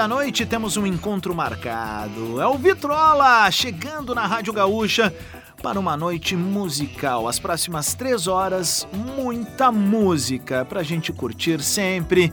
da noite, temos um encontro marcado. É o Vitrola chegando na Rádio Gaúcha para uma noite musical. As próximas três horas, muita música pra gente curtir sempre.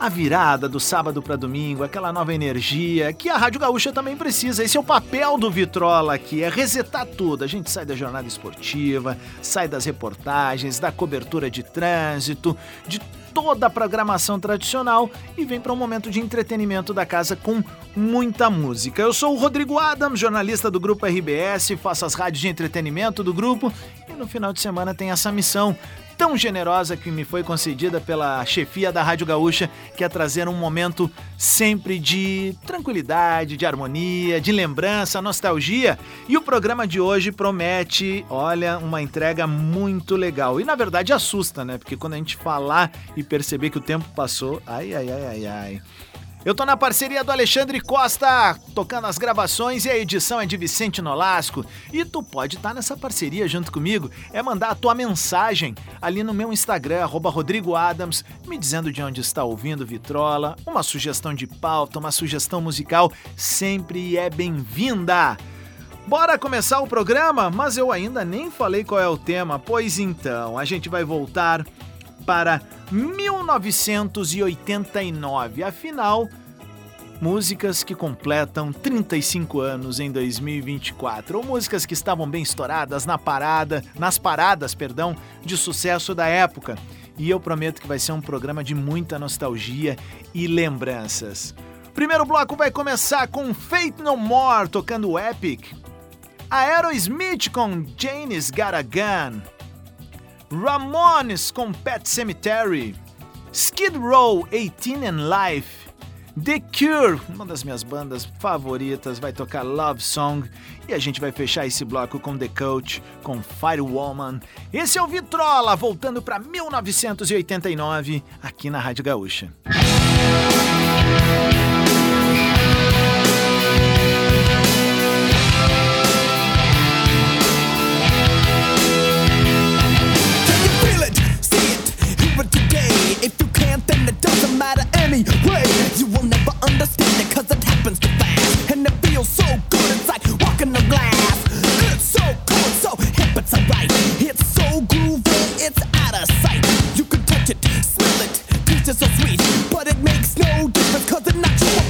A virada do sábado para domingo, aquela nova energia que a Rádio Gaúcha também precisa. Esse é o papel do Vitrola aqui, é resetar tudo. A gente sai da jornada esportiva, sai das reportagens, da cobertura de trânsito, de toda a programação tradicional e vem para um momento de entretenimento da casa com muita música. Eu sou o Rodrigo Adams, jornalista do grupo RBS, faço as rádios de entretenimento do grupo e no final de semana tem essa missão tão generosa que me foi concedida pela chefia da Rádio Gaúcha, que é trazer um momento sempre de tranquilidade, de harmonia, de lembrança, nostalgia. E o programa de hoje promete, olha, uma entrega muito legal. E na verdade assusta, né? Porque quando a gente falar e perceber que o tempo passou, ai, ai, ai, ai, ai. Eu tô na parceria do Alexandre Costa, tocando as gravações e a edição é de Vicente Nolasco. E tu pode estar tá nessa parceria junto comigo, é mandar a tua mensagem ali no meu Instagram, arroba Rodrigo Adams, me dizendo de onde está ouvindo Vitrola, uma sugestão de pauta, uma sugestão musical, sempre é bem-vinda. Bora começar o programa? Mas eu ainda nem falei qual é o tema, pois então, a gente vai voltar para 1989. Afinal, músicas que completam 35 anos em 2024, ou músicas que estavam bem estouradas na parada, nas paradas, perdão, de sucesso da época. E eu prometo que vai ser um programa de muita nostalgia e lembranças. Primeiro bloco vai começar com Fate No More tocando Epic, Aerosmith com a Gun, Ramones com Pet Cemetery, Skid Row 18 and Life, The Cure, uma das minhas bandas favoritas, vai tocar Love Song e a gente vai fechar esse bloco com The Coach, com Firewoman. Esse é o Vitrola, voltando para 1989, aqui na Rádio Gaúcha. Anyway. You can't, then it doesn't matter anyway. You will never understand it cause it happens too fast. And it feels so good, it's like walking on glass. It's so cool, so hip, it's alright. It's so groovy, it's out of sight. You can touch it, smell it, taste it so sweet. But it makes no difference cause it's not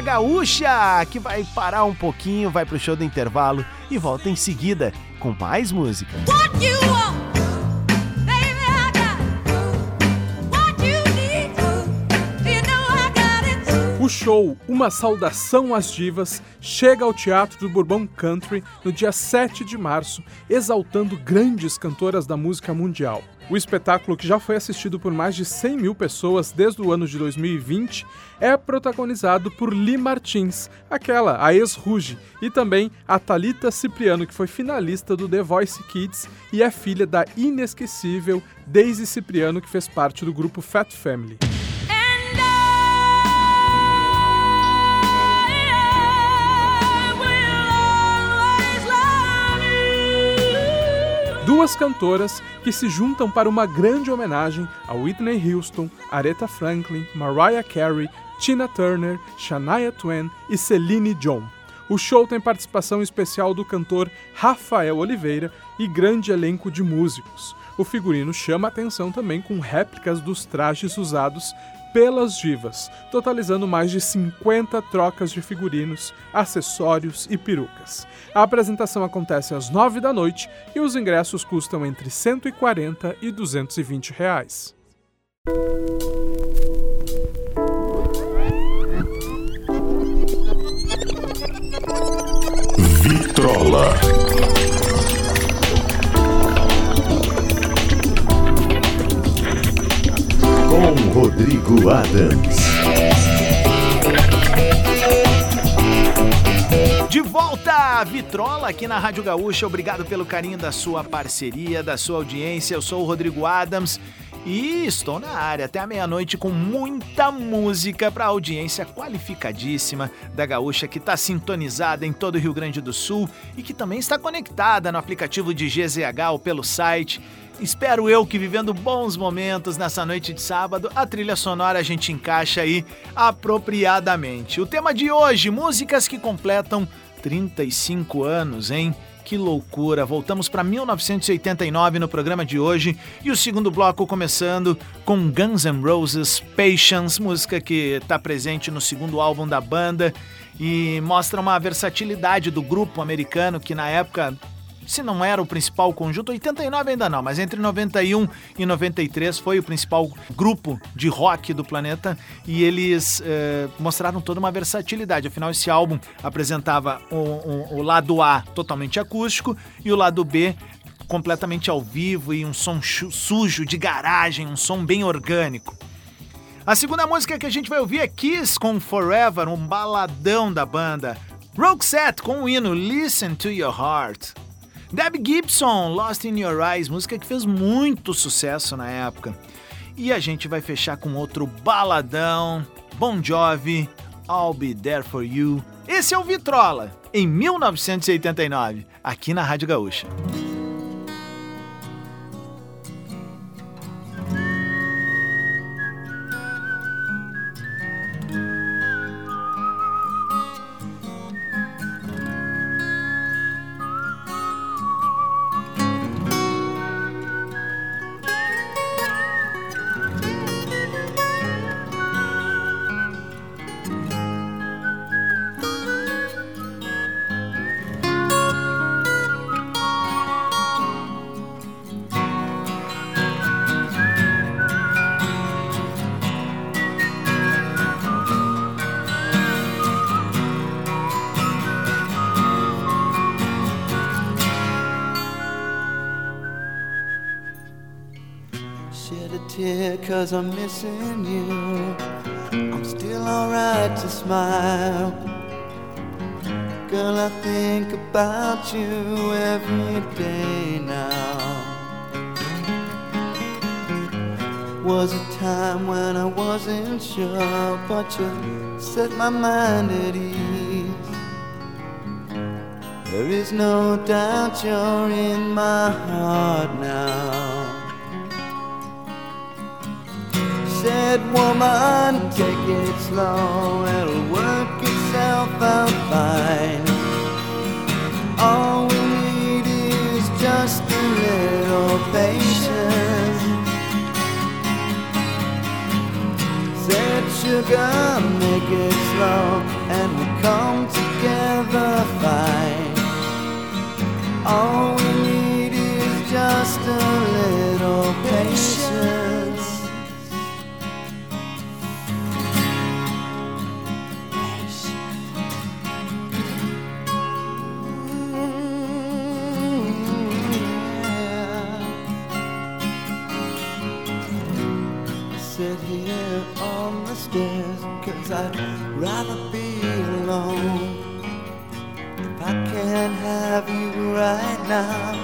Gaúcha, que vai parar um pouquinho, vai pro show do intervalo e volta em seguida com mais música. Show Uma Saudação às Divas chega ao Teatro do Bourbon Country no dia 7 de março, exaltando grandes cantoras da música mundial. O espetáculo, que já foi assistido por mais de 100 mil pessoas desde o ano de 2020, é protagonizado por Lee Martins, aquela, a ex-Ruge, e também a Talita Cipriano, que foi finalista do The Voice Kids e é filha da inesquecível Daisy Cipriano, que fez parte do grupo Fat Family. Duas cantoras que se juntam para uma grande homenagem a Whitney Houston, Aretha Franklin, Mariah Carey, Tina Turner, Shania Twain e Celine Dion. O show tem participação especial do cantor Rafael Oliveira e grande elenco de músicos. O figurino chama atenção também com réplicas dos trajes usados pelas divas, totalizando mais de 50 trocas de figurinos, acessórios e perucas. A apresentação acontece às 9 da noite e os ingressos custam entre 140 e 220 reais. Vitrola. Rodrigo Adams. De volta, Vitrola, aqui na Rádio Gaúcha. Obrigado pelo carinho da sua parceria, da sua audiência. Eu sou o Rodrigo Adams e estou na área até a meia-noite com muita música para a audiência qualificadíssima da Gaúcha que está sintonizada em todo o Rio Grande do Sul e que também está conectada no aplicativo de GZH ou pelo site. Espero eu que vivendo bons momentos nessa noite de sábado, a trilha sonora a gente encaixa aí apropriadamente. O tema de hoje, músicas que completam 35 anos, hein? Que loucura! Voltamos para 1989 no programa de hoje e o segundo bloco começando com Guns N' Roses Patience, música que está presente no segundo álbum da banda e mostra uma versatilidade do grupo americano que na época se não era o principal conjunto, 89 ainda não, mas entre 91 e 93 foi o principal grupo de rock do planeta e eles eh, mostraram toda uma versatilidade. Afinal, esse álbum apresentava o, o- o lado A totalmente acústico e o lado B completamente ao vivo e um som sujo de garagem, um som bem orgânico. A segunda música que a gente vai ouvir é Kiss com Forever, um baladão da banda. Roxette com o hino Listen to Your Heart. Deb Gibson, Lost in Your Eyes, música que fez muito sucesso na época. E a gente vai fechar com outro baladão, Bon Jovi, I'll Be There For You. Esse é o Vitrola, em 1989, aqui na Rádio Gaúcha. You every day now. Was a time when I wasn't sure, but you set my mind at ease. There is no doubt you're in my heart now. Said woman, take it slow, it'll work itself out fine. Patience. Said sugar, make it slow, and we come together fine. All right now,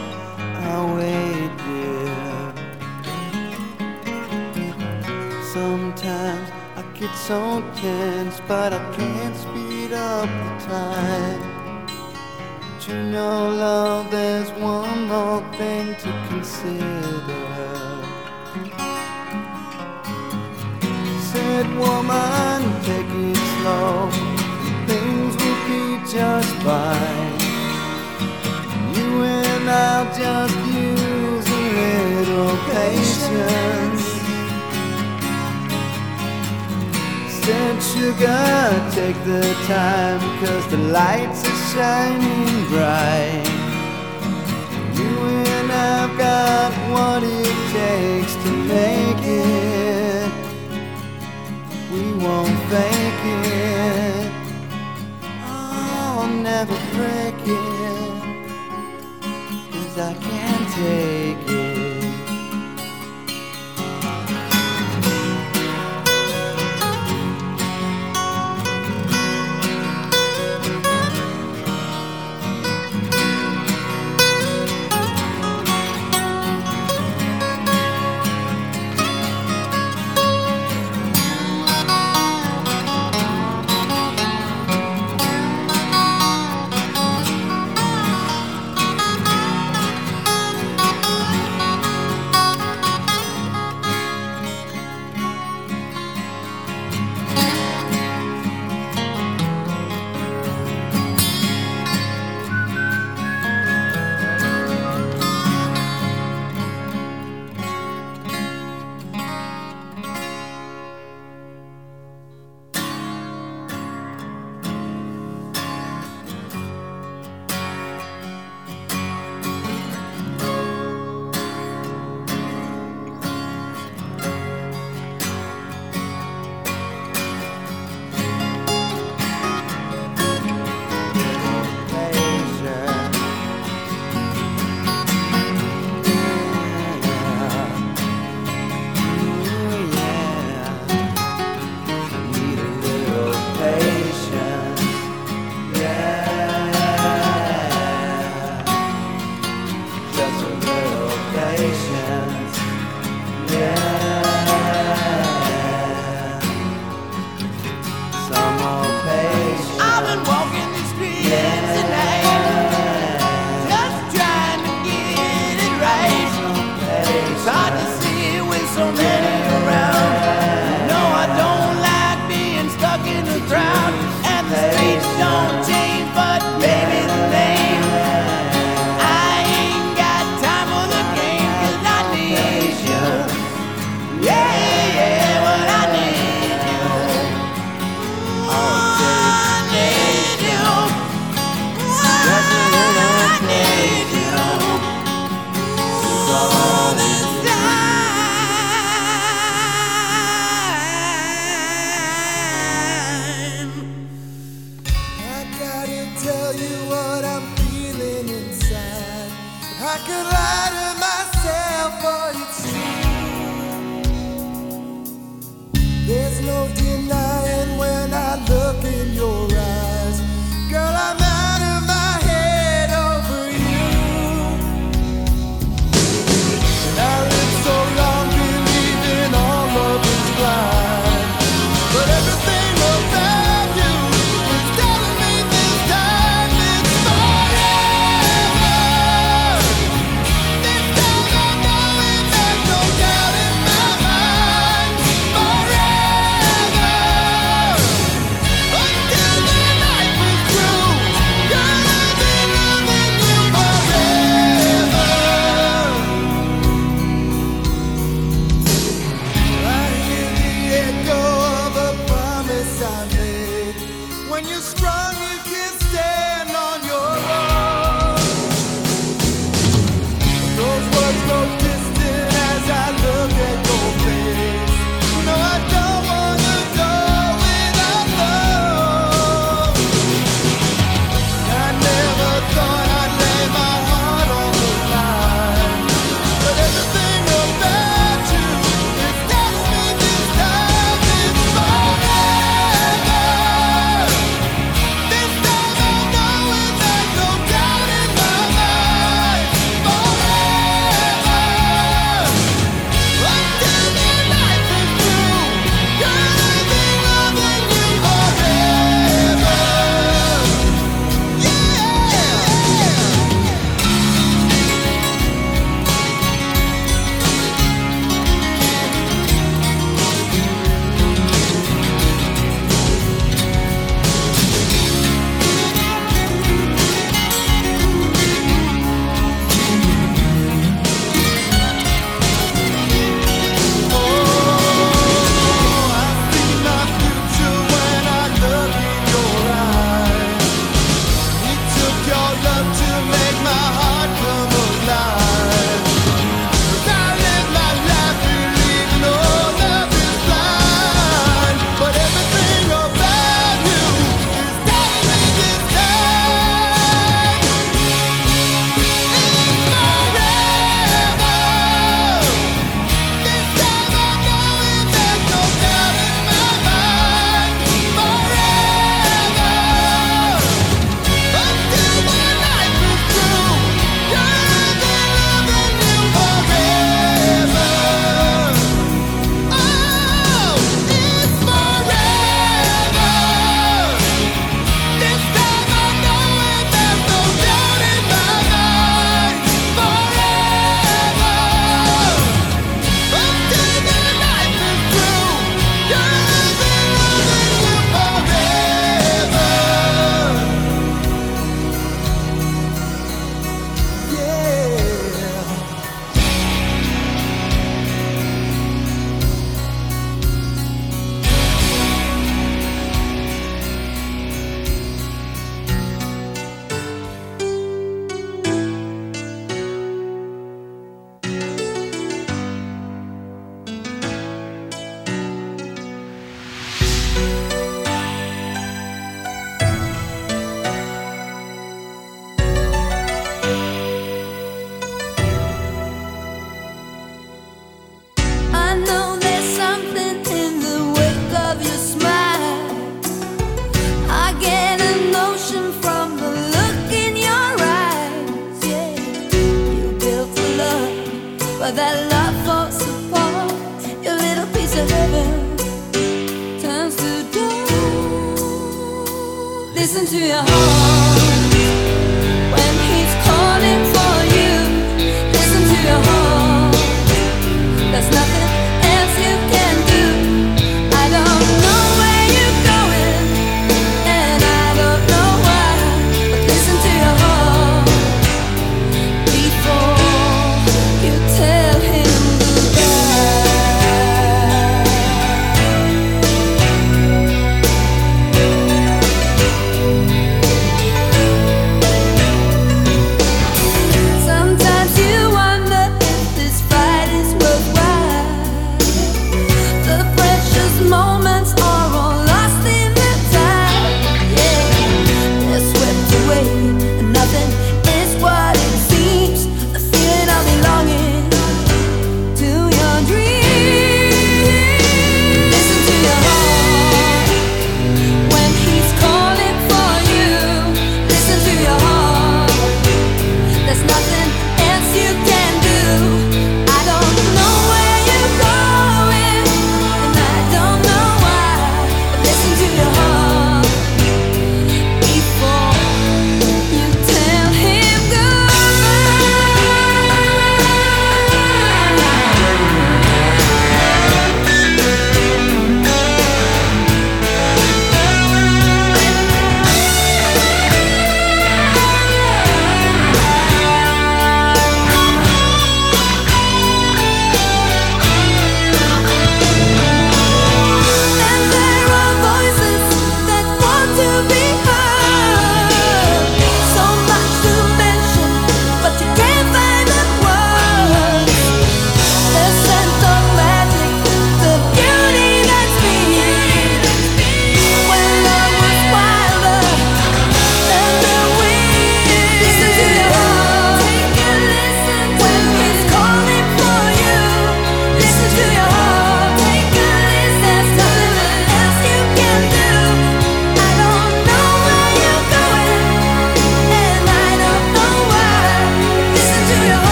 I'll wait there. Sometimes I get so tense, but I can't speed up the time. But you know, love, there's one more thing to consider. Said woman, take it slow. Things will be just fine. And I'll just use a little patience. Said sugar, take the time, cause the lights are shining bright. You and I've got what it takes to make it. We won't fake it. Oh, I'll never break it. I can't take.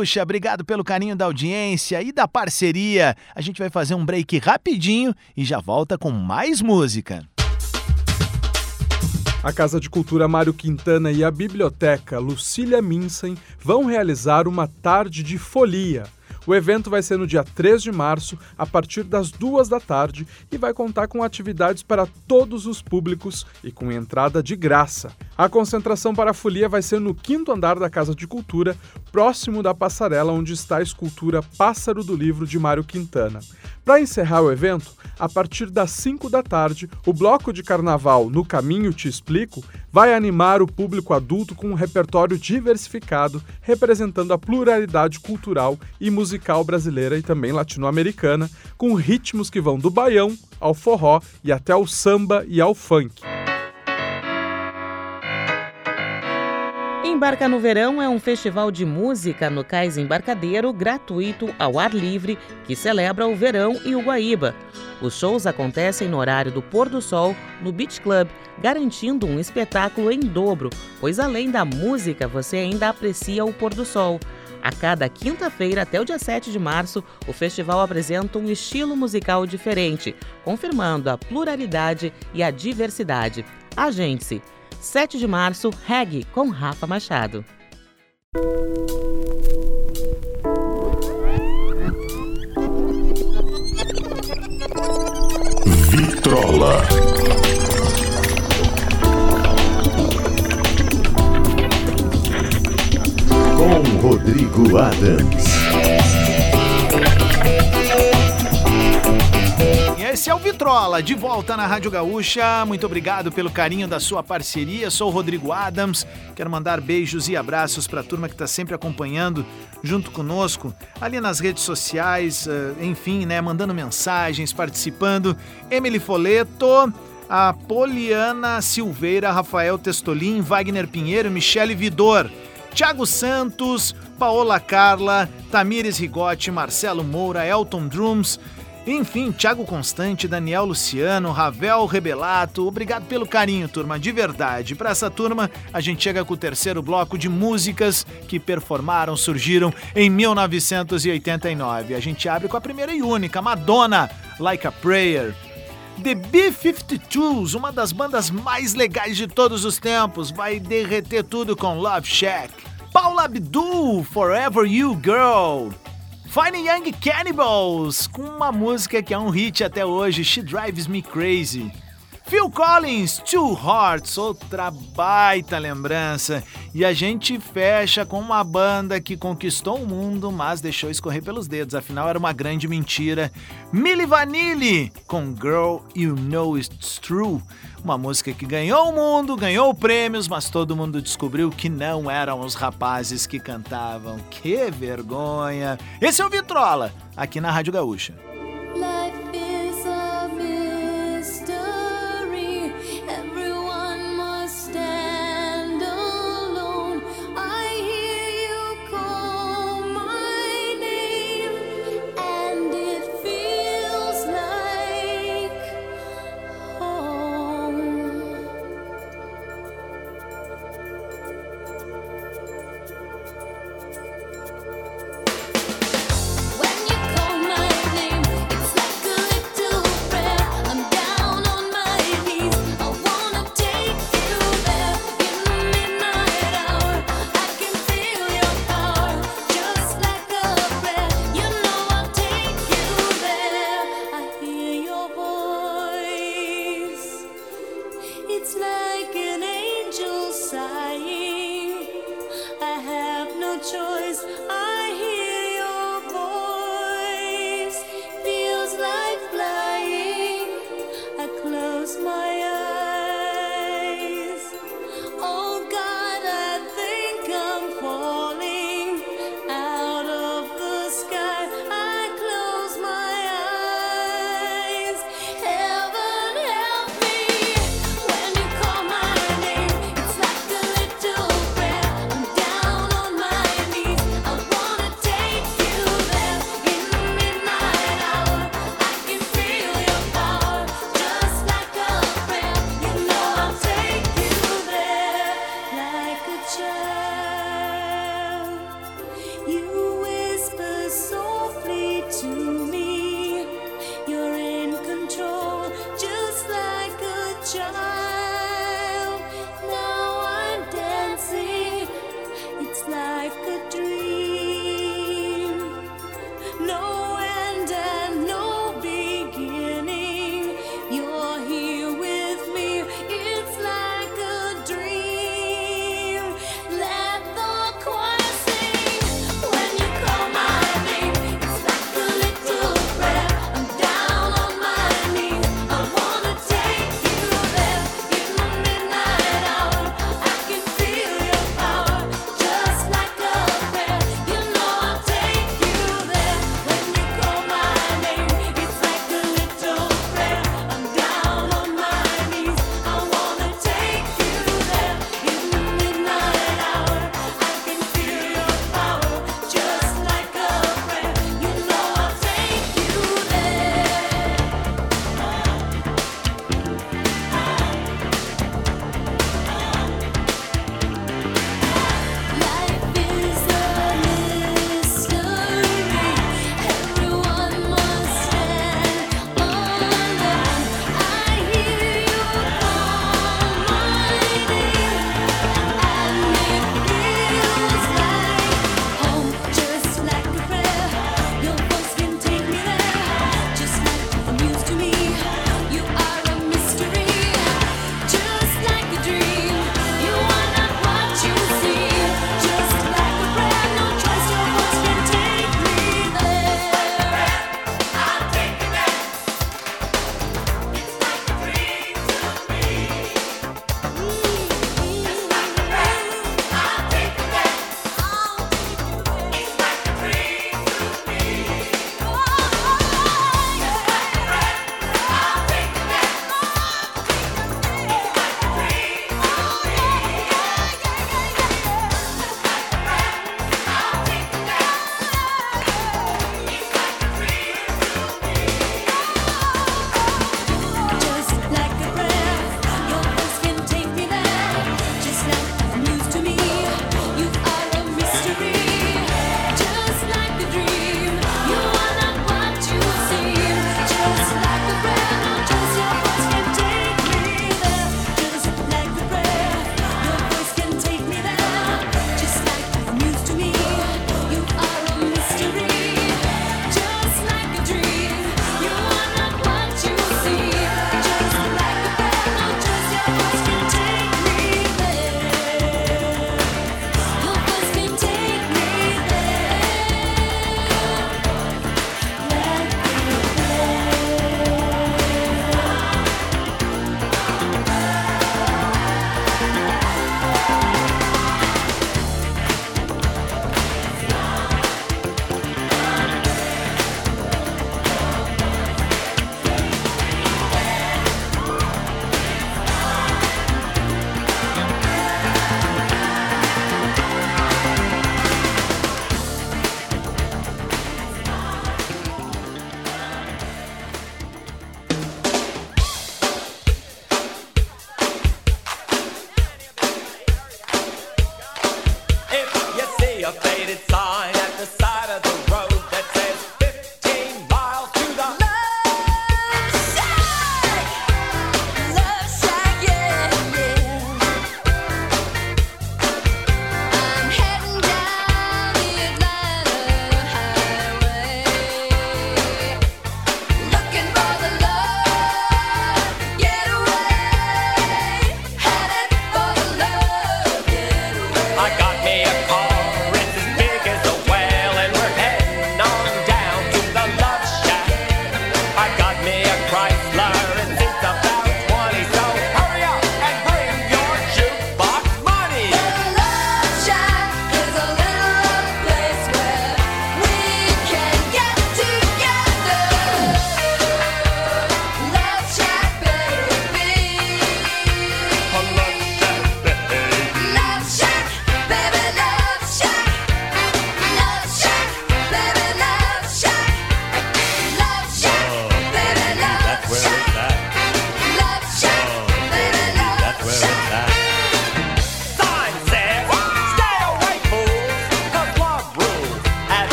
Gaúcha, obrigado pelo carinho da audiência e da parceria. A gente vai fazer um break rapidinho e já volta com mais música. A Casa de Cultura Mário Quintana e a Biblioteca Lucília Minsen vão realizar uma tarde de folia. O evento vai ser no dia 3 de março, a partir das duas da tarde, e vai contar com atividades para todos os públicos e com entrada de graça. A concentração para a folia vai ser no quinto andar da Casa de Cultura, próximo da passarela onde está a escultura Pássaro do Livro de Mário Quintana. Para encerrar o evento, a partir das 5 da tarde, o bloco de carnaval No Caminho Te Explico vai animar o público adulto com um repertório diversificado, representando a pluralidade cultural e musical brasileira e também latino-americana, com ritmos que vão do baião ao forró e até ao samba e ao funk. Embarca no Verão é um festival de música no cais embarcadeiro gratuito ao ar livre que celebra o verão e o Guaíba. Os shows acontecem no horário do pôr do sol no Beach Club, garantindo um espetáculo em dobro, pois além da música você ainda aprecia o pôr do sol. A cada quinta-feira até o dia 7 de março, o festival apresenta um estilo musical diferente, confirmando a pluralidade e a diversidade. Agente-se! 7 de março, reg com Rafa Machado. Vitrola. Com Rodrigo Adams. Esse é Vitrola, de volta na Rádio Gaúcha. Muito obrigado pelo carinho da sua parceria. Sou o Rodrigo Adams. Quero mandar beijos e abraços para a turma que está sempre acompanhando junto conosco, ali nas redes sociais, eh, enfim, né, mandando mensagens, participando. Emily Foleto, a Poliana Silveira, Rafael Testolin, Wagner Pinheiro, Michele Vidor. Thiago Santos, Paola Carla, Tamires Rigotti, Marcelo Moura, Elton Drums, enfim, Thiago Constante, Daniel Luciano, Ravel Rebelato, obrigado pelo carinho, turma, de verdade. Para essa turma, a gente chega com o terceiro bloco de músicas que performaram, surgiram em 1989. A gente abre com a primeira e única, Madonna, Like a Prayer. The B-52s, uma das bandas mais legais de todos os tempos, vai derreter tudo com Love Shack. Paula Abdul, Forever You Girl. Fine Young Cannibals, com uma música que é um hit até hoje, She Drives Me Crazy. Phil Collins, Two Hearts, outra baita lembrança. E a gente fecha com uma banda que conquistou o mundo, mas deixou escorrer pelos dedos, afinal era uma grande mentira. Milli Vanilli, com Girl You Know It's True. Uma música que ganhou o mundo, ganhou prêmios, mas todo mundo descobriu que não eram os rapazes que cantavam. Que vergonha! Esse é o Vitrola, aqui na Rádio Gaúcha.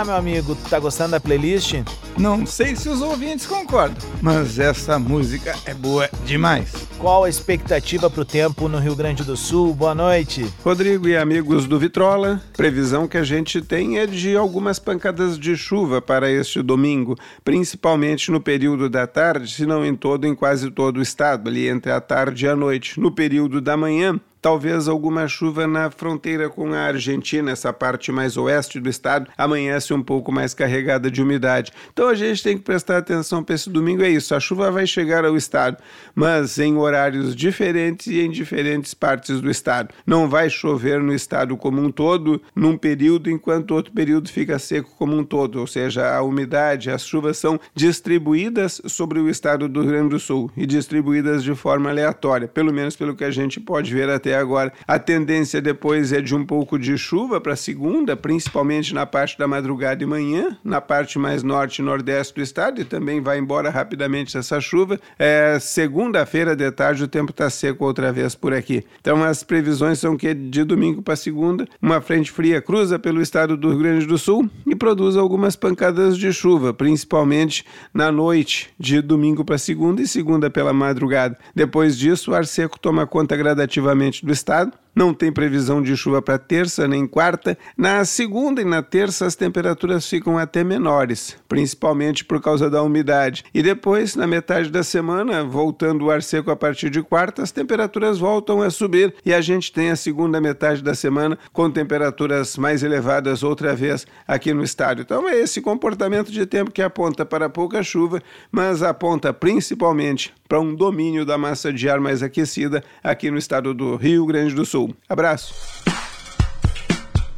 Tá, meu amigo? Tá gostando da playlist? Não sei se os ouvintes concordam, mas essa música é boa demais. Qual a expectativa pro tempo no Rio Grande do Sul? Boa noite. Rodrigo e amigos do Vitrola, previsão que a gente tem é de algumas pancadas de chuva para este domingo, principalmente no período da tarde, se não em todo, em quase todo o estado, ali entre a tarde e a noite. No período da manhã, talvez alguma chuva na fronteira com a Argentina, essa parte mais oeste do estado, amanhece um pouco mais carregada de umidade. Então a gente tem que prestar atenção para esse domingo, é isso, a chuva vai chegar ao estado, mas em horários diferentes e em diferentes partes do estado. Não vai chover no estado como um todo num período, enquanto outro período fica seco como um todo, ou seja, a umidade, as chuvas são distribuídas sobre o estado do Rio Grande do Sul e distribuídas de forma aleatória, pelo menos pelo que a gente pode ver até agora. A tendência depois é de um pouco de chuva para segunda, principalmente na parte da madrugada e manhã, na parte mais norte e nordeste do estado, e também vai embora rapidamente essa chuva. É, Segunda-feira de tarde o tempo está seco outra vez por aqui. Então as previsões são que de domingo para segunda, uma frente fria cruza pelo estado do Rio Grande do Sul e produz algumas pancadas de chuva, principalmente na noite de domingo para segunda e segunda pela madrugada. Depois disso, o ar seco toma conta gradativamente do estado. Não tem previsão de chuva para terça nem quarta. Na segunda e na terça as temperaturas ficam até menores, principalmente por causa da umidade. E depois, na metade da semana, voltando o ar seco a partir de quarta, as temperaturas voltam a subir e a gente tem a segunda metade da semana com temperaturas mais elevadas outra vez aqui no estado. Então é esse comportamento de tempo que aponta para pouca chuva, mas aponta principalmente para um domínio da massa de ar mais aquecida aqui no estado do Rio Grande do Sul. Abraço.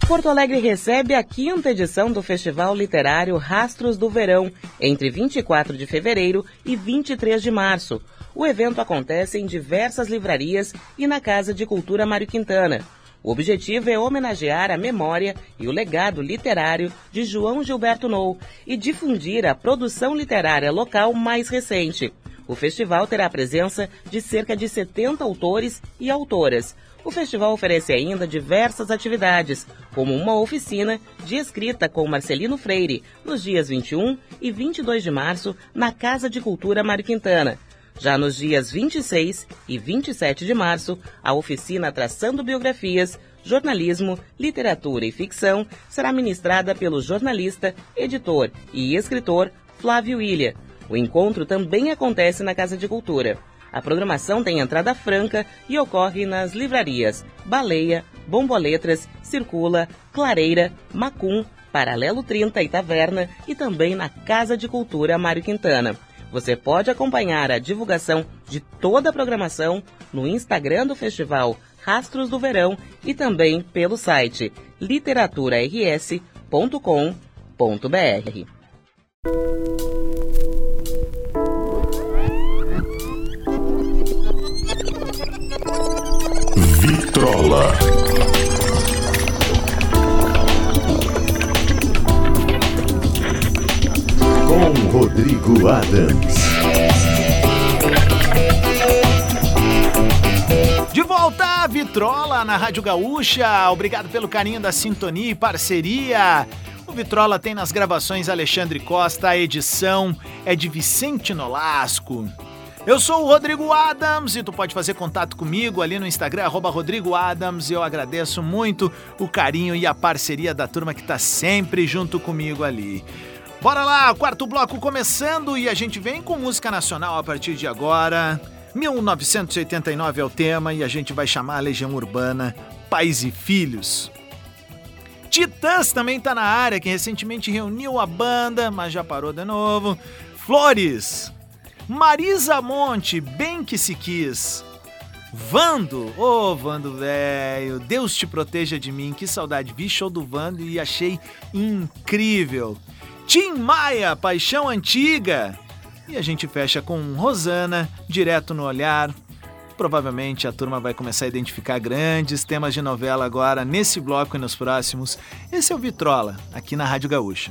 Porto Alegre recebe a quinta edição do Festival Literário Rastros do Verão, entre 24 de fevereiro e 23 de março. O evento acontece em diversas livrarias e na Casa de Cultura Mário Quintana. O objetivo é homenagear a memória e o legado literário de João Gilberto Nou e difundir a produção literária local mais recente. O festival terá a presença de cerca de 70 autores e autoras. O festival oferece ainda diversas atividades, como uma oficina de escrita com Marcelino Freire, nos dias 21 e 22 de março, na Casa de Cultura Mário Quintana. Já nos dias 26 e 27 de março, a oficina Traçando Biografias, Jornalismo, Literatura e Ficção será ministrada pelo jornalista, editor e escritor Flávio Ilha. O encontro também acontece na Casa de Cultura. A programação tem entrada franca e ocorre nas livrarias Baleia, Bomboletras, Circula, Clareira, Macum, Paralelo 30 e Taverna e também na Casa de Cultura Mário Quintana. Você pode acompanhar a divulgação de toda a programação no Instagram do festival Rastros do Verão e também pelo site literaturars.com.br. Vitrola. Com Rodrigo Adams. De volta à Vitrola na Rádio Gaúcha. Obrigado pelo carinho da sintonia e parceria. O Vitrola tem nas gravações Alexandre Costa, a edição é de Vicente Nolasco. Eu sou o Rodrigo Adams e tu pode fazer contato comigo ali no Instagram, arroba Rodrigo Adams. E eu agradeço muito o carinho e a parceria da turma que tá sempre junto comigo ali. Bora lá, quarto bloco começando e a gente vem com música nacional a partir de agora. 1989 é o tema e a gente vai chamar a Legião Urbana Pais e Filhos. Titãs também tá na área, que recentemente reuniu a banda, mas já parou de novo. Flores, Marisa Monte, bem que se quis. Vando, ô Vando velho, Deus te proteja de mim, que saudade. Vi show do Vando e achei incrível. Tim Maia, Paixão Antiga. E a gente fecha com Rosana, direto no olhar. Provavelmente a turma vai começar a identificar grandes temas de novela agora nesse bloco e nos próximos. Esse é o Vitrola, aqui na Rádio Gaúcha.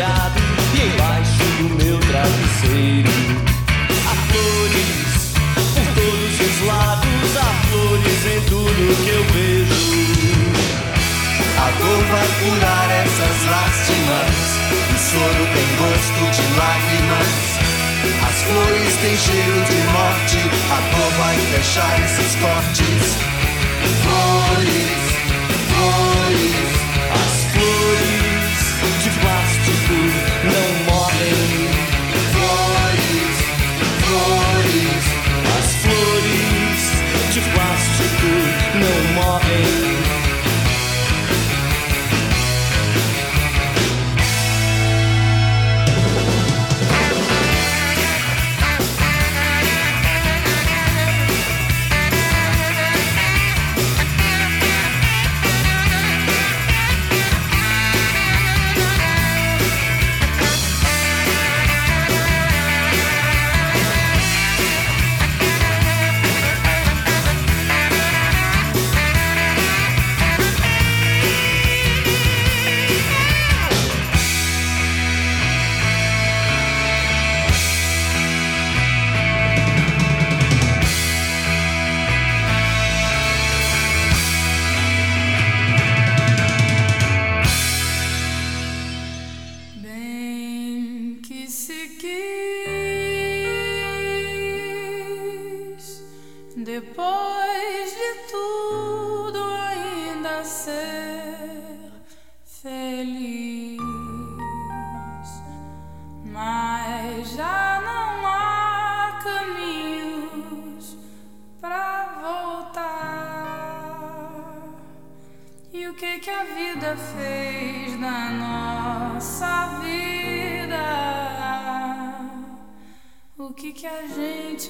molhado e embaixo do meu travesseiro. Há flores por todos os lados, há flores em tudo que eu vejo. Ah, a dor vai curar essas lástimas, o soro tem gosto de lágrimas. As flores têm cheiro de morte, a dor vai fechar esses cortes. Flores, flores, as flores.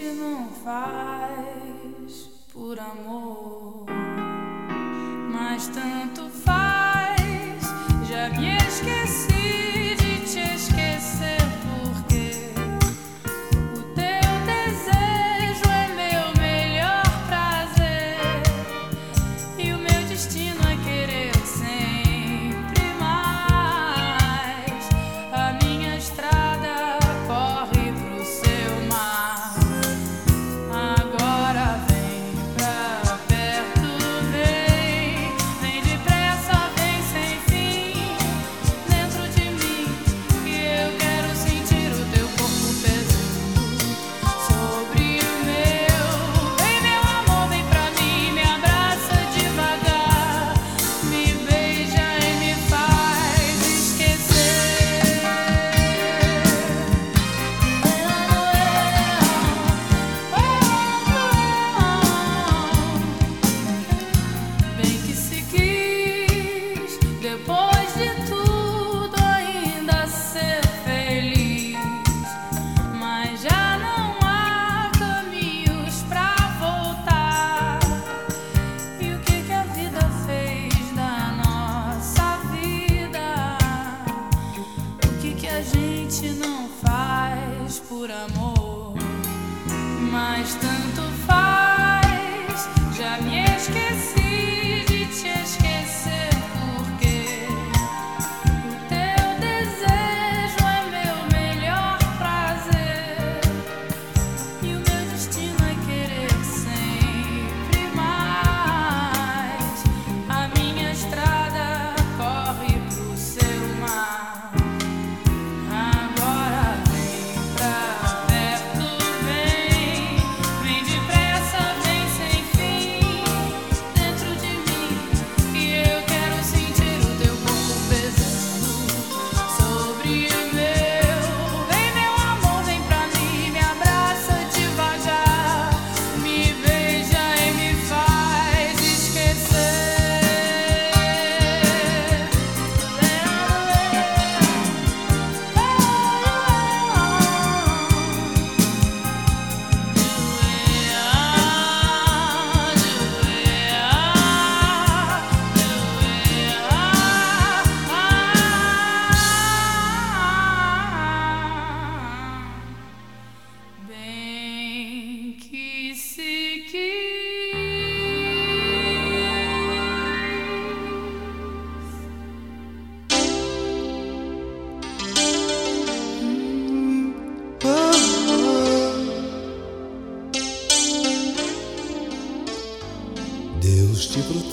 gente não faz por amor.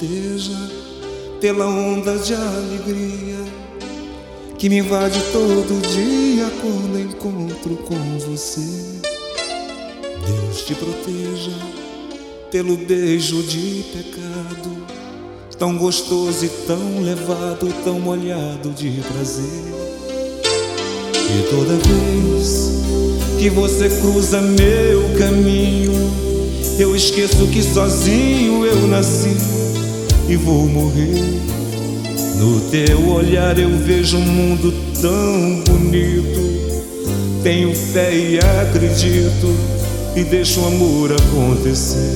Te proteja pela onda de alegria que me invade todo dia quando encontro com você. Deus te proteja pelo beijo de pecado, tão gostoso e tão levado, tão molhado de prazer. E toda vez que você cruza meu caminho, eu esqueço que sozinho eu nasci e vou morrer. No teu olhar eu vejo um mundo tão bonito. Tenho fé e acredito e deixo o amor acontecer.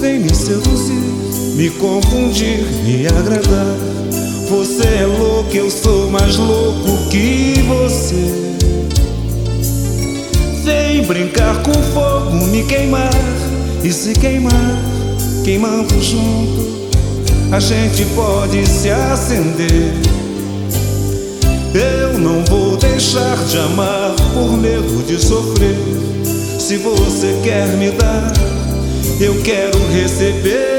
Vem me seduzir, me confundir, me agradar. Você é louco, eu sou mais louco que você. Vem brincar com fogo, me queimar e se queimar, queimando junto, a gente pode se acender. Eu não vou deixar de amar por medo de sofrer. Se você quer me dar, eu quero receber.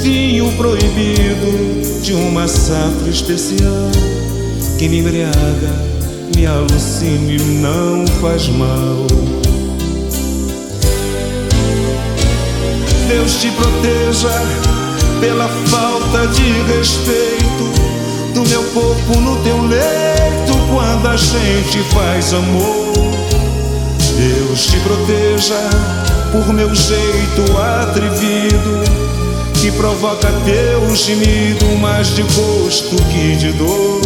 Vinho proibido de uma safra especial que me embriaga, me alucine, não faz mal. Deus te proteja pela falta de respeito do meu corpo no teu leito quando a gente faz amor. Deus te proteja por meu jeito atrevido que provoca teu gemido mais de gosto que de dor.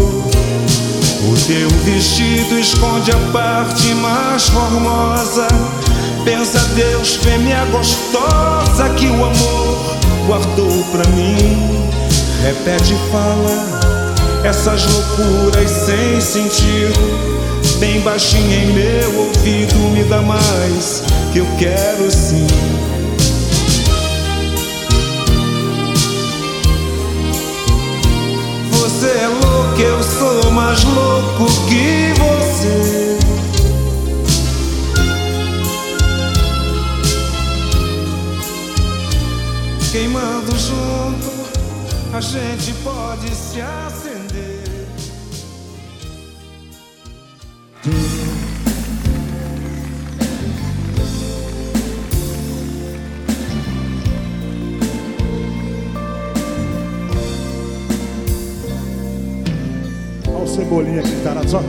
O teu vestido esconde a parte mais formosa. Pensa Deus, fêmea gostosa que o amor guardou pra mim. Repete e fala essas loucuras sem sentido. Bem baixinho em meu ouvido, me dá mais que eu quero sim. Você é louco, eu sou mais louco que você. Junto, a gente pode se acender. Olha o Cebolinha aqui, tá na só.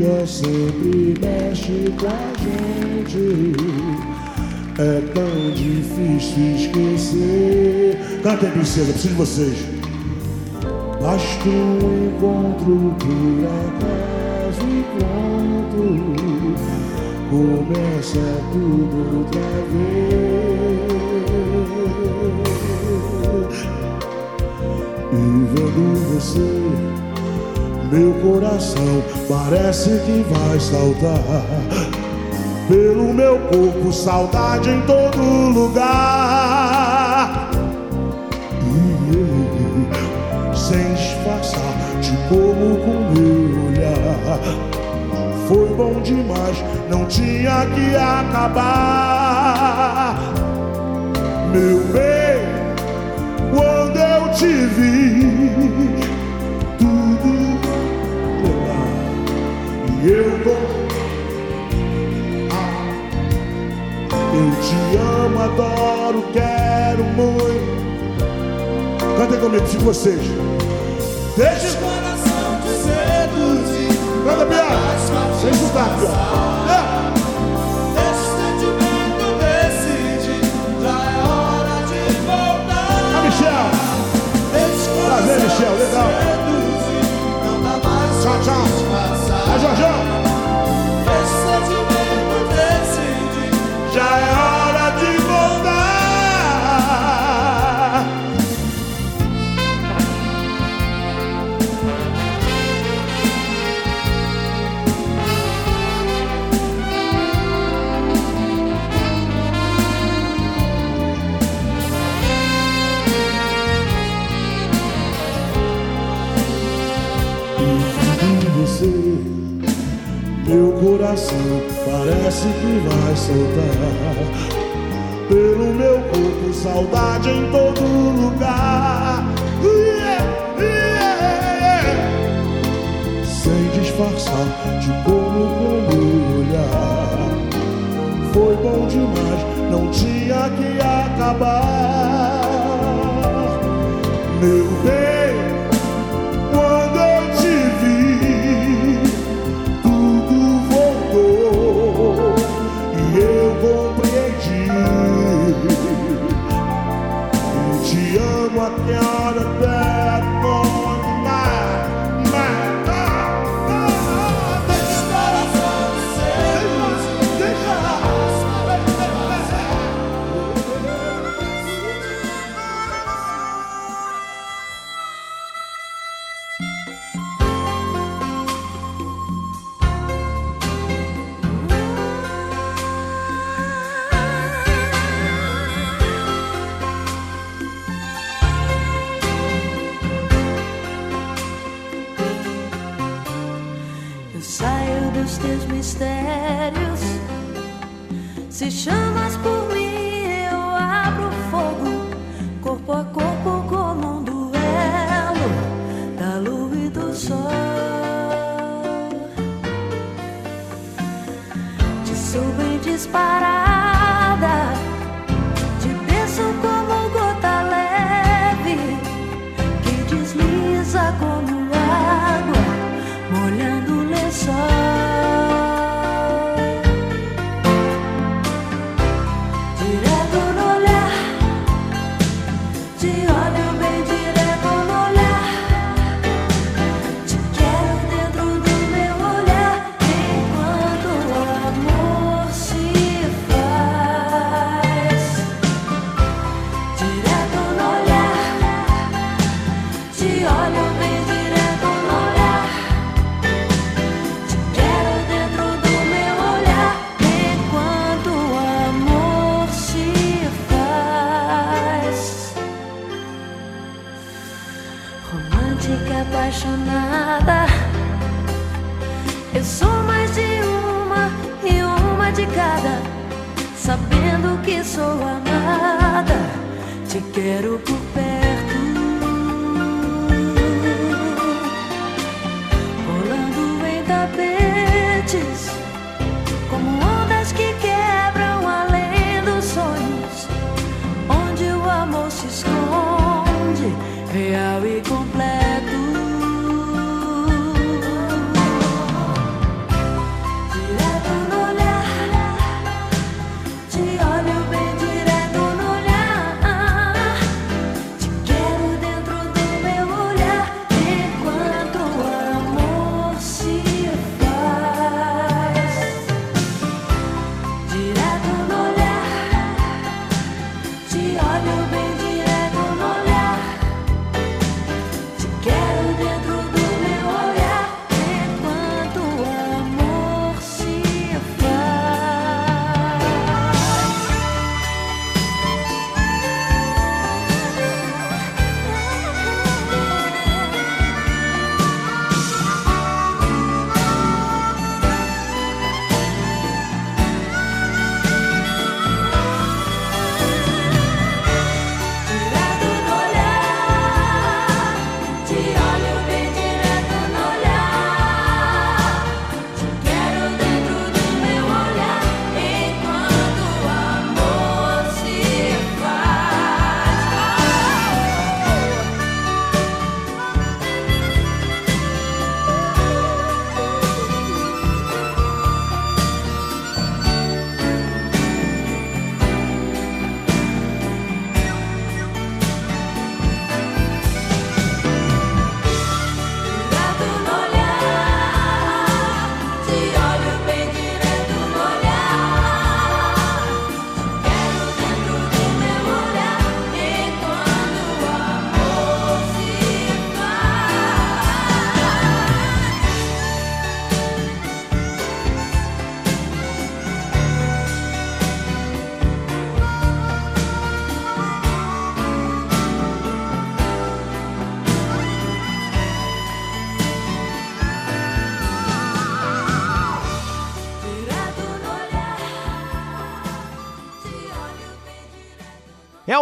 Antiga sempre mexe com a gente. É tão difícil esquecer. Cantem, princesa, preciso de vocês. Basta um encontro por acaso e pronto. Começa tudo outra vez. E vendo você, meu coração parece que vai saltar. Pelo meu corpo, saudade em todo lugar. E, sem disfarçar, te como com meu olhar. Foi bom demais, não tinha que acabar. Meu bem, te amo, adoro, quero muito. Cantem comigo, de vocês. Deixa o coração te seduzir. Canta, Bia. Sem escutar, Bia. Esse sentimento decide, já hora de voltar. A Michel. Prazer, Michel. Legal.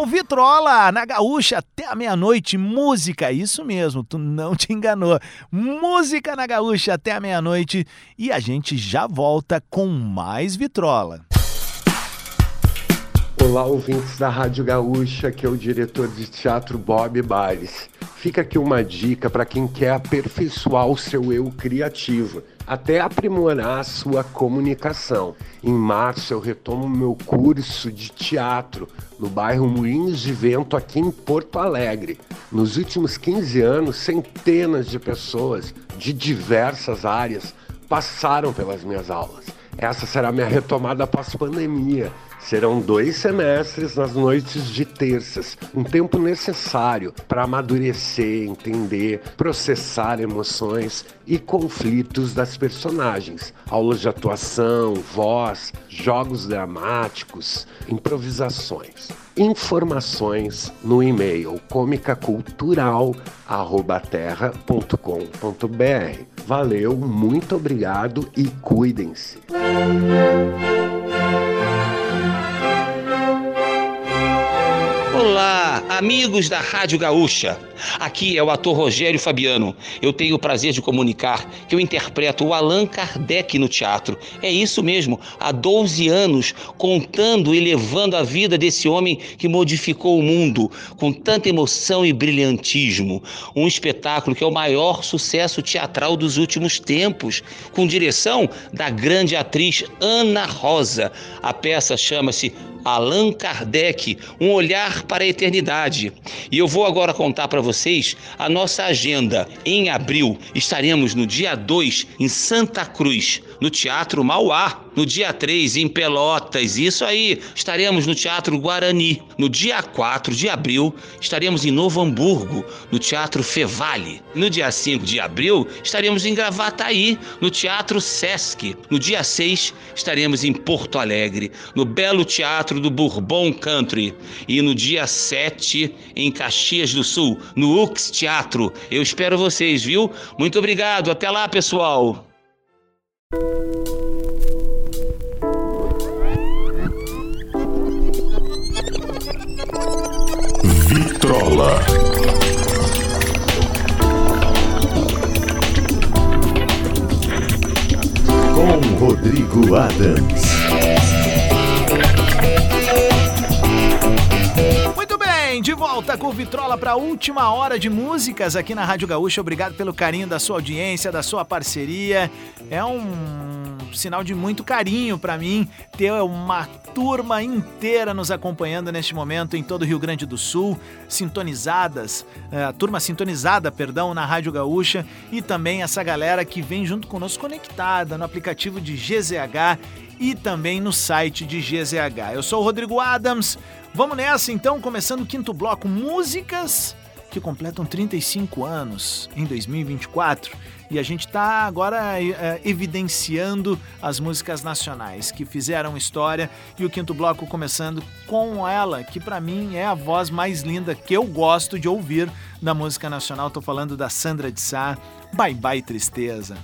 Vitrola, na Gaúcha, até a meia-noite. Música, isso mesmo, tu não te enganou. Música na Gaúcha até a meia-noite. E a gente já volta com mais Vitrola. Olá, ouvintes da Rádio Gaúcha, que é o diretor de teatro Bob Bares. Fica aqui uma dica para quem quer aperfeiçoar o seu eu criativo, até aprimorar a sua comunicação. Em março eu retomo meu curso de teatro no bairro Moinhos de Vento, aqui em Porto Alegre. Nos últimos 15 anos, centenas de pessoas de diversas áreas passaram pelas minhas aulas. Essa será minha retomada pós-pandemia. Serão dois semestres nas noites de terças, um tempo necessário para amadurecer, entender, processar emoções e conflitos das personagens. Aulas de atuação, voz, jogos dramáticos, improvisações. Informações no e-mail comicacultural@terra.com.br. Valeu, muito obrigado e cuidem-se. Olá, amigos da Rádio Gaúcha. Aqui é o ator Rogério Fabiano. Eu tenho o prazer de comunicar que eu interpreto o Allan Kardec no teatro. É isso mesmo, há 12 anos, contando e levando a vida desse homem que modificou o mundo com tanta emoção e brilhantismo. Um espetáculo que é o maior sucesso teatral dos últimos tempos, com direção da grande atriz Ana Rosa. A peça chama-se Allan Kardec, um olhar para a eternidade. E eu vou agora contar para vocês a nossa agenda. Em abril, estaremos no dia 2 em Santa Cruz, no Teatro Mauá. No dia 3 em Pelotas, isso aí, estaremos no Teatro Guarani. No dia 4 de abril, estaremos em Novo Hamburgo, no Teatro Fevale. No dia 5 de abril, estaremos em Gravataí, no Teatro Sesc. No dia 6, estaremos em Porto Alegre, no Belo Teatro do Bourbon Country. E no dia 7, em Caxias do Sul, no Ux Teatro. Eu espero vocês, viu? Muito obrigado. Até lá, pessoal. Vitrola. Com Rodrigo Adams. De volta com o Vitrola para a última hora de músicas aqui na Rádio Gaúcha. Obrigado pelo carinho da sua audiência, da sua parceria. É um sinal de muito carinho para mim ter uma turma inteira nos acompanhando neste momento em todo o Rio Grande do Sul, sintonizadas, eh, a turma sintonizada, perdão, na Rádio Gaúcha e também essa galera que vem junto conosco conectada no aplicativo de GZH e também no site de GZH. Eu sou o Rodrigo Adams. Vamos nessa então, começando o quinto bloco, músicas que completam 35 anos em 2024. E a gente está agora eh, evidenciando as músicas nacionais que fizeram história e o quinto bloco começando com ela, que para mim é a voz mais linda que eu gosto de ouvir da música nacional. Tô falando da Sandra de Sá, Bye Bye Tristeza.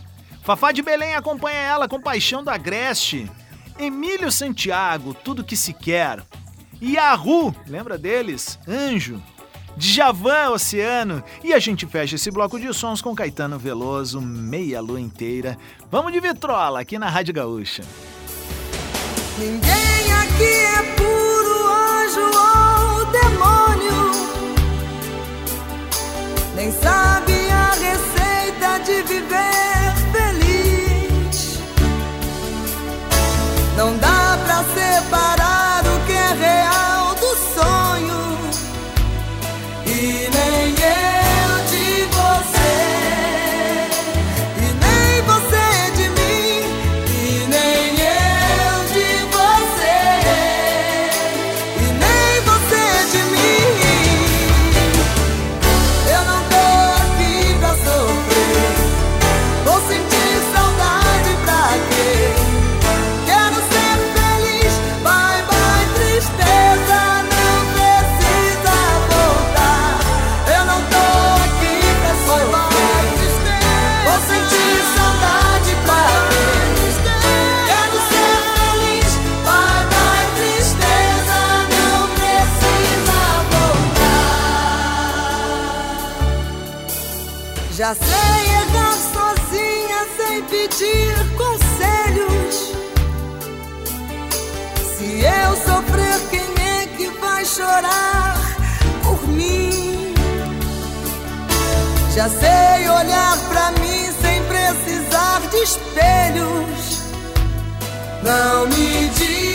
Fafá de Belém acompanha ela com Paixão da Agreste. Emílio Santiago, Tudo Que Se Quer. Yahoo, lembra deles? Anjo. Djavan Oceano. E a gente fecha esse bloco de sons com Caetano Veloso, Meia Lua Inteira. Vamos de vitrola aqui na Rádio Gaúcha. Ninguém aqui é puro anjo ou demônio, nem sabe a receita de viver Já sei olhar pra mim sem precisar de espelhos. Não me diga.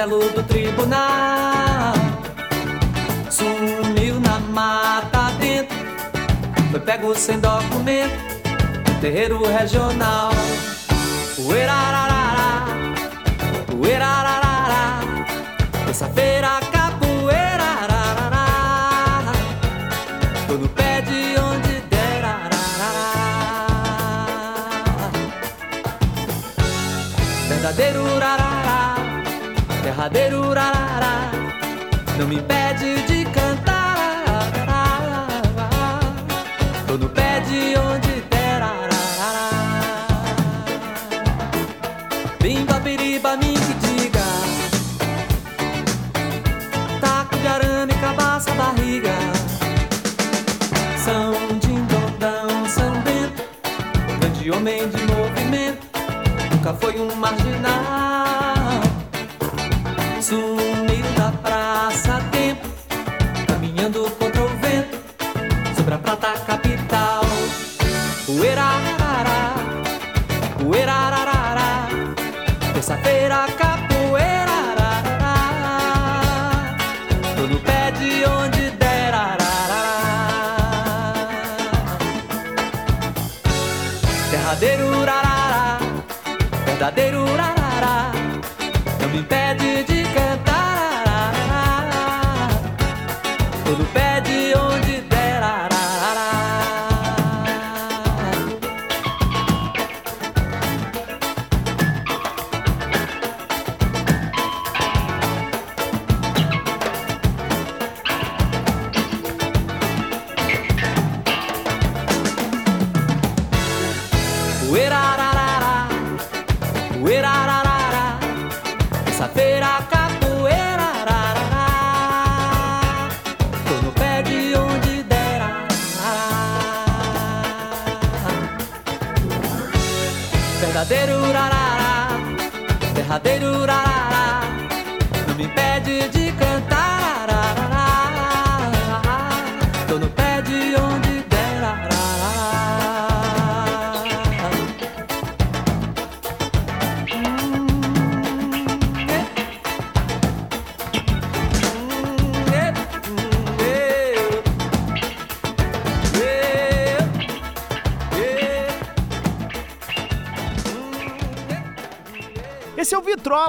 martelo do tribunal. Sumiu na mata dentro, foi pego sem documento, terreiro regional. Uerara derradeiro rarará, não me impede de cantar. Todo tô no pé de onde der. Rarará. Bimba biriba mim que diga, taco de arame cabaça barriga, são dindondão, são dentro, grande homem de movimento, nunca foi um marginal.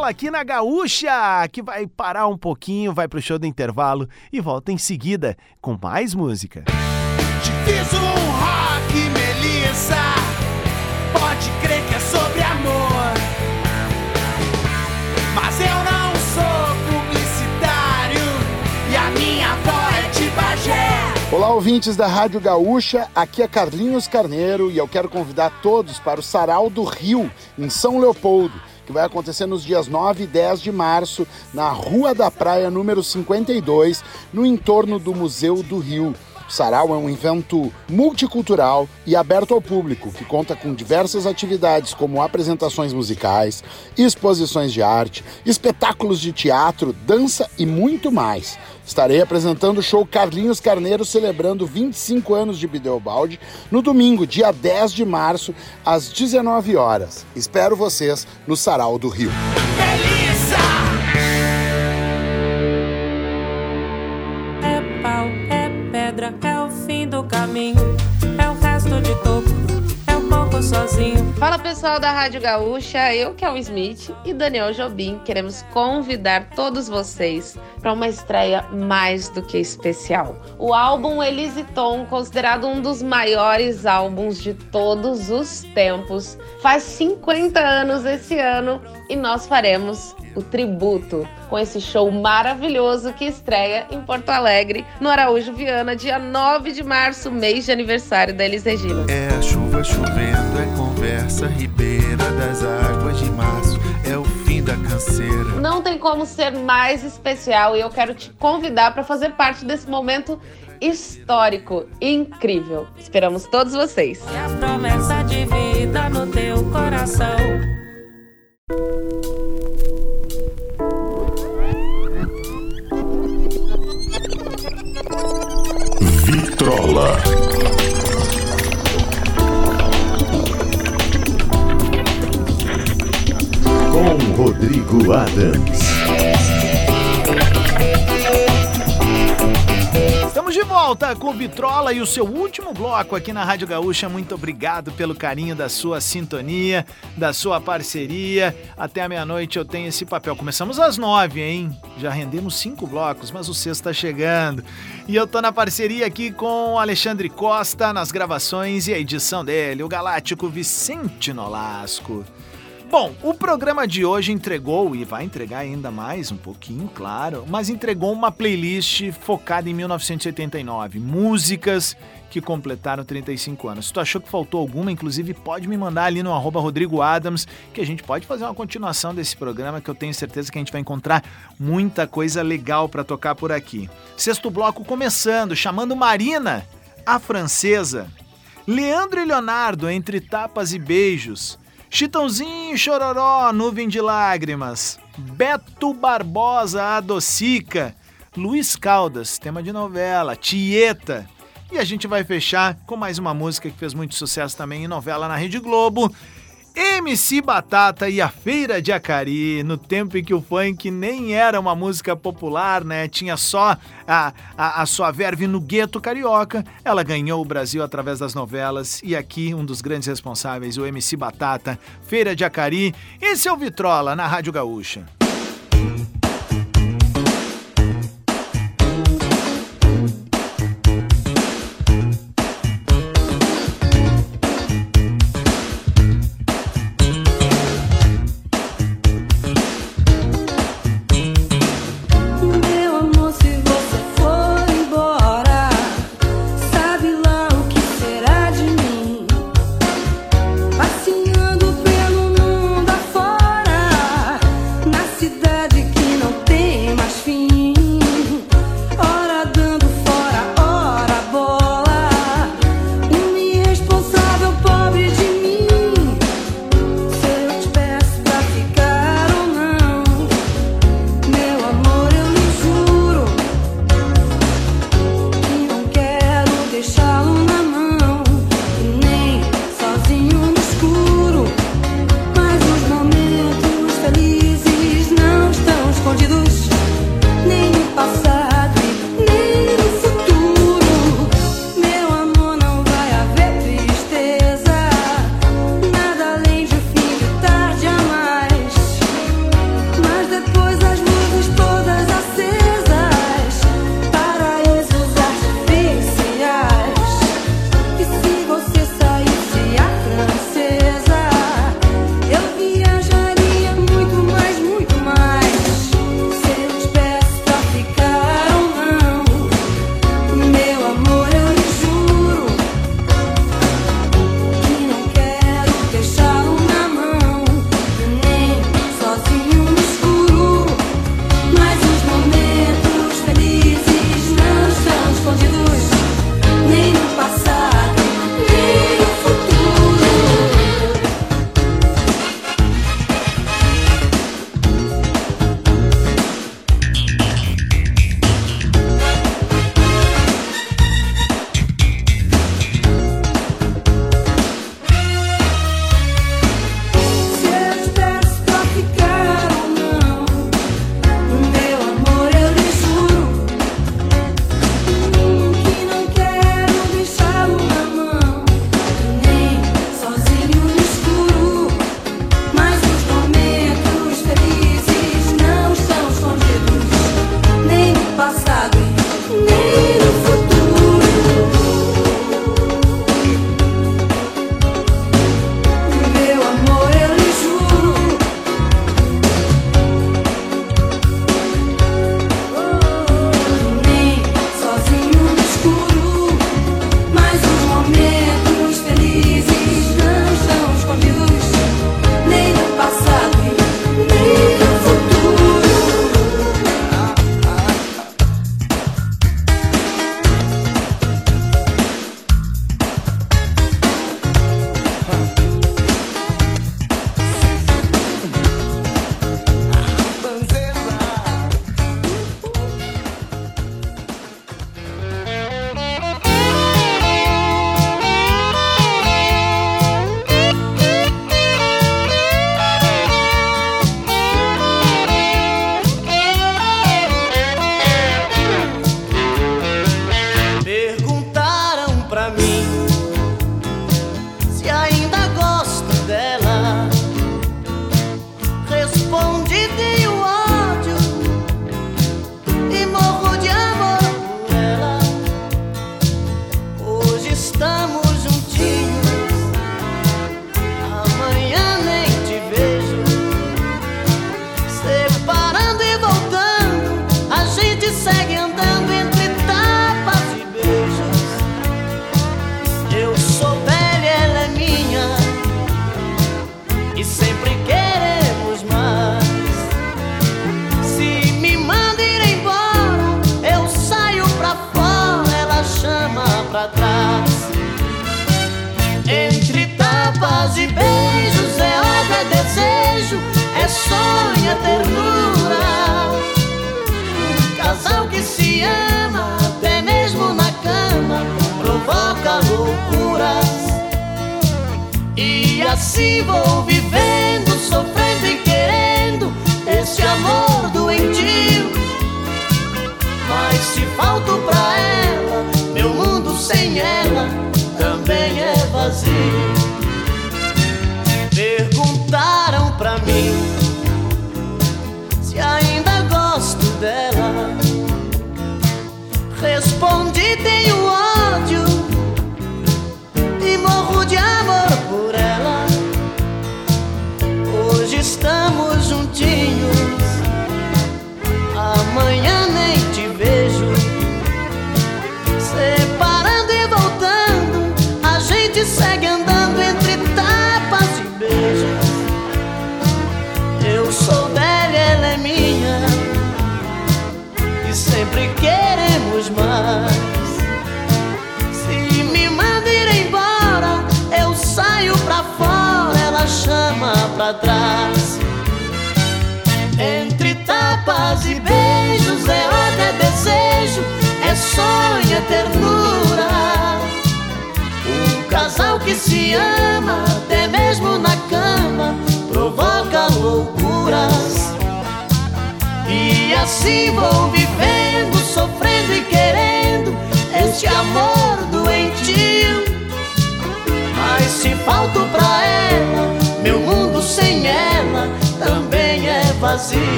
Vitrola aqui na Gaúcha, que vai parar um pouquinho, vai pro show do intervalo e volta em seguida com mais música. Te fiz um rock, Melissa. Pode crer que é sobre amor. Mas eu não sou publicitário. E a minha avó é de Bagé. Olá, ouvintes da Rádio Gaúcha, aqui é Carlinhos Carneiro e eu quero convidar todos para o Sarau do Rio, em São Leopoldo, que vai acontecer nos dias 9 e 10 de março, na Rua da Praia, número 52, no entorno do Museu do Rio. O Sarau é um evento multicultural e aberto ao público, que conta com diversas atividades como apresentações musicais, exposições de arte, espetáculos de teatro, dança e muito mais. Estarei apresentando o show Carlinhos Carneiro celebrando 25 anos de Bideobaldi no domingo, dia 10 de março, às 19 horas. Espero vocês no Sarau do Rio. É sozinho. Fala pessoal da Rádio Gaúcha, eu que é o Smith e Daniel Jobim queremos convidar todos vocês para uma estreia mais do que especial. O álbum Elise Tom, considerado um dos maiores álbuns de todos os tempos, faz 50 anos esse ano e nós faremos o tributo com esse show maravilhoso que estreia em Porto Alegre, no Araújo Viana, dia 9 de março, mês de aniversário da Elis Regina. É a chuva chovendo, é conversa ribeira das águas de março, é o fim da canseira. Não tem como ser mais especial e eu quero te convidar para fazer parte desse momento histórico e incrível. Esperamos todos vocês. E a promessa de vida no teu coração. Vitrola. Com Rodrigo Adams. Volta com Vitrola e o seu último bloco aqui na Rádio Gaúcha. Muito obrigado pelo carinho da sua sintonia, da sua parceria. Até a meia-noite eu tenho esse papel. Começamos às nove, hein? Já rendemos cinco blocos, mas o sexto está chegando. E eu tô na parceria aqui com o Alexandre Costa nas gravações e a edição dele, o galáctico Vicente Nolasco. Bom, o programa de hoje entregou, e vai entregar ainda mais um pouquinho, claro, mas entregou uma playlist focada em 1989, músicas que completaram 35 anos. Se tu achou que faltou alguma, inclusive pode me mandar ali no arroba Rodrigo Adams, que a gente pode fazer uma continuação desse programa, que eu tenho certeza que a gente vai encontrar muita coisa legal para tocar por aqui. Sexto bloco começando, chamando Marina, a francesa. Leandro e Leonardo, entre tapas e beijos. Chitãozinho, Chororó, Nuvem de Lágrimas. Beto Barbosa, Adocica. Luiz Caldas, tema de novela. Tieta. E a gente vai fechar com mais uma música que fez muito sucesso também em novela na Rede Globo. MC Batata e a Feira de Acari, no tempo em que o funk nem era uma música popular, né? Tinha só a, a, a sua verve no gueto carioca. Ela ganhou o Brasil através das novelas e aqui um dos grandes responsáveis, o MC Batata, Feira de Acari. Esse é o Vitrola na Rádio Gaúcha.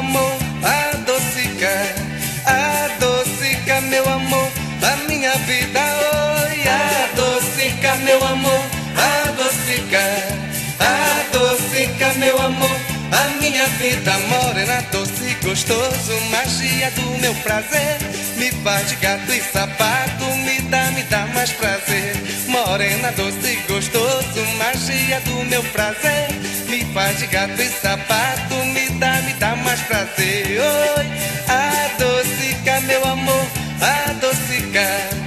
amor, adocica, adocica, meu amor, da minha vida, oi, adocica, meu amor, adocica, adocica, meu amor, a minha vida morena, doce, gostoso, magia do meu prazer, me faz de gato e sapato, me dá, me dá mais prazer, morena, doce, gostoso, magia do meu prazer me faz de gato e sapato, me dá, me dá mais prazer. Oi, adocica, meu amor, adocica.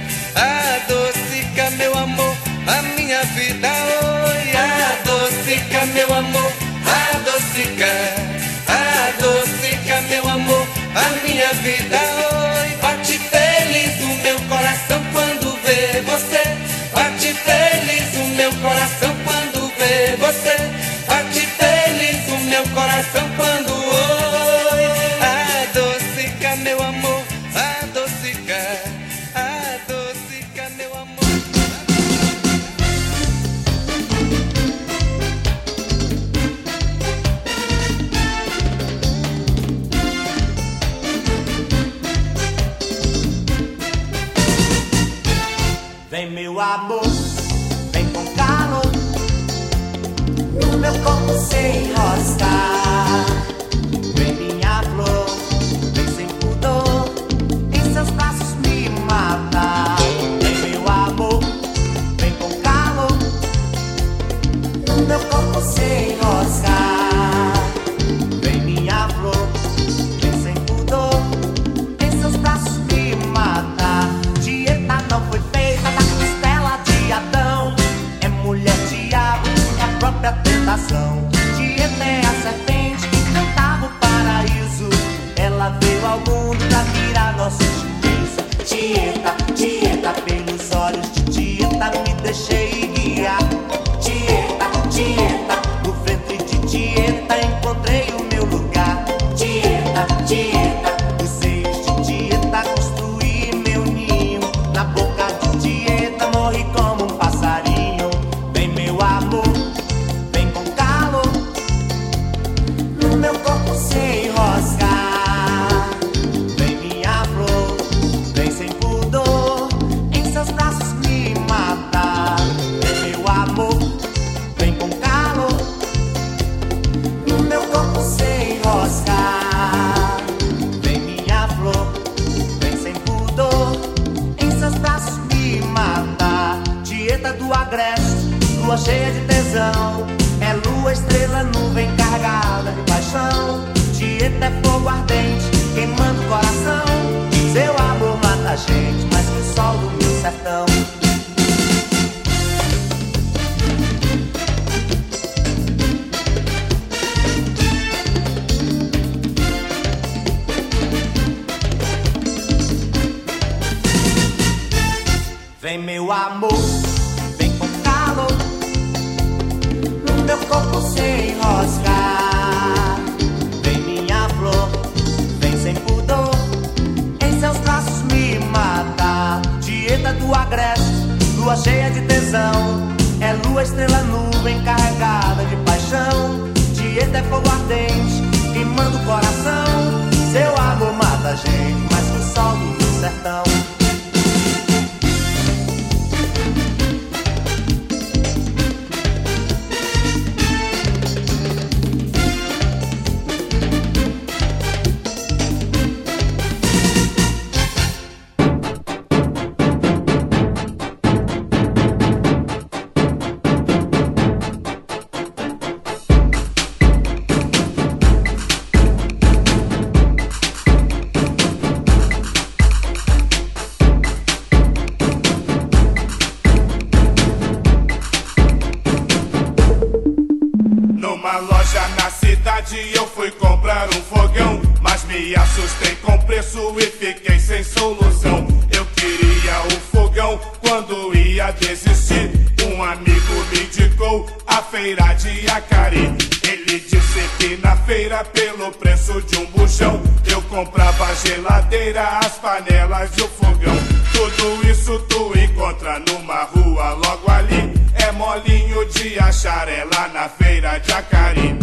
Tudo isso tu encontra numa rua logo ali. É molinho de achar, lá na feira de Acari.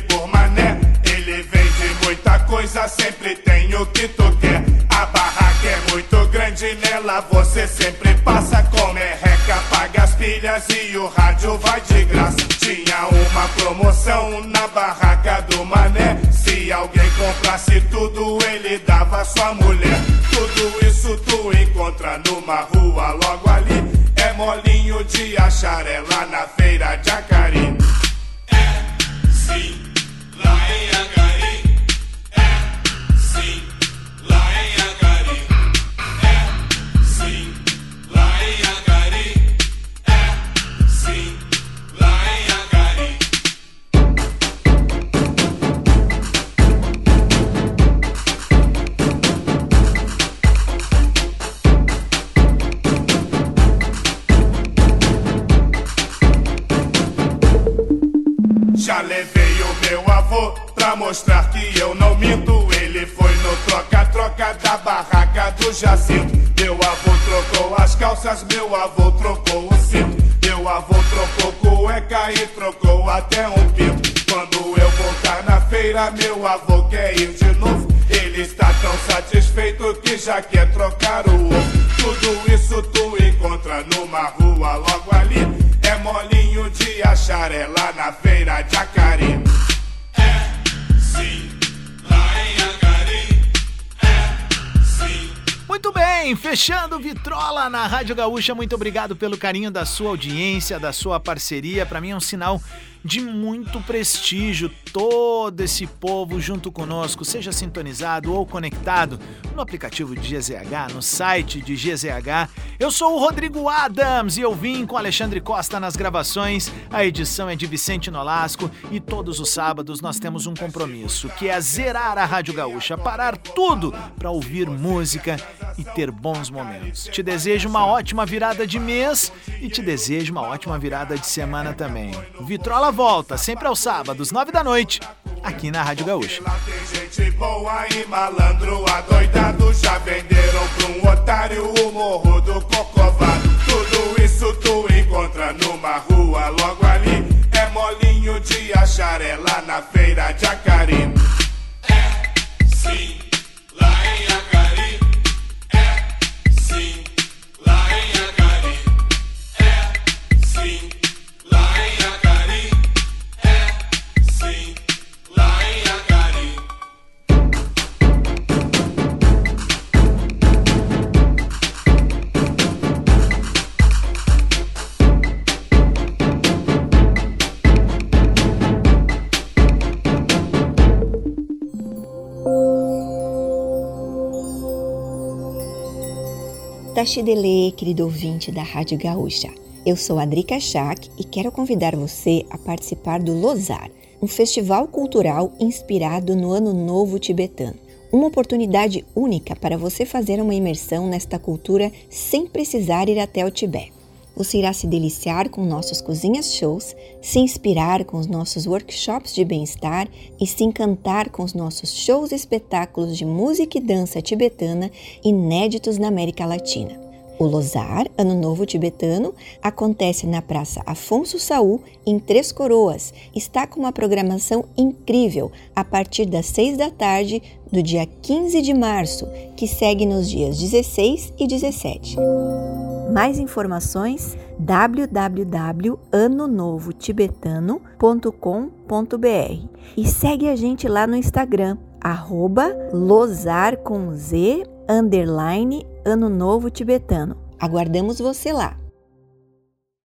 Por mané. Ele vende muita coisa, sempre tem o que tu quer. A barraca é muito grande, nela você sempre passa com merreca, paga as pilhas e o rádio vai de graça. Tinha uma promoção na barraca do mané. Se alguém comprasse tudo, ele dava sua mulher. Tudo isso tu encontra numa rua logo ali. É molinho de achar, é na feira de Acari. Do Jacinto. Meu avô trocou as calças, meu avô trocou o cinto. Meu avô trocou cueca e trocou até um pinto. Quando eu voltar na feira, meu avô quer ir de novo. Ele está tão satisfeito que já quer trocar o ovo. Tudo isso tu encontra numa rua logo ali. É molinho de achar, é na feira de Acari. Bem, fechando Vitrola na Rádio Gaúcha. Muito obrigado pelo carinho da sua audiência, da sua parceria. Para mim é um sinal de muito prestígio todo esse povo junto conosco, seja sintonizado ou conectado no aplicativo de GZH, no site de GZH. Eu sou o Rodrigo Adams e eu vim com Alexandre Costa nas gravações. A edição é de Vicente Nolasco e todos os sábados nós temos um compromisso, que é zerar a Rádio Gaúcha, parar tudo para ouvir música e ter bons momentos. Te desejo uma ótima virada de mês e te desejo uma ótima virada de semana também. Vitrola volta sempre aos sábados, nove da noite, aqui na Rádio Gaúcha. Tem gente boa e malandro adoidado. Já venderam otário o morro do Cocovado Tudo isso tu encontra numa rua logo ali. É molinho de achar, é lá na feira de Acari É, sim, lá em Acari Tachidele, querido ouvinte da Rádio Gaúcha. Eu sou a Drica Schack e quero convidar você a participar do Lozar, um festival cultural inspirado no Ano Novo Tibetano. Uma oportunidade única para você fazer uma imersão nesta cultura sem precisar ir até o Tibete. Você irá se deliciar com nossos cozinhas shows, se inspirar com os nossos workshops de bem-estar e se encantar com os nossos shows e espetáculos de música e dança tibetana inéditos na América Latina. O Lozar, Ano Novo Tibetano, acontece na Praça Afonso Saul, em Três Coroas. Está com uma programação incrível a partir das 6 da tarde do dia 15 de março, que segue nos dias 16 e 17. Mais informações www.anonovotibetano.com.br e segue a gente lá no Instagram, arroba lozar com Z, underline Ano Novo Tibetano. Aguardamos você lá!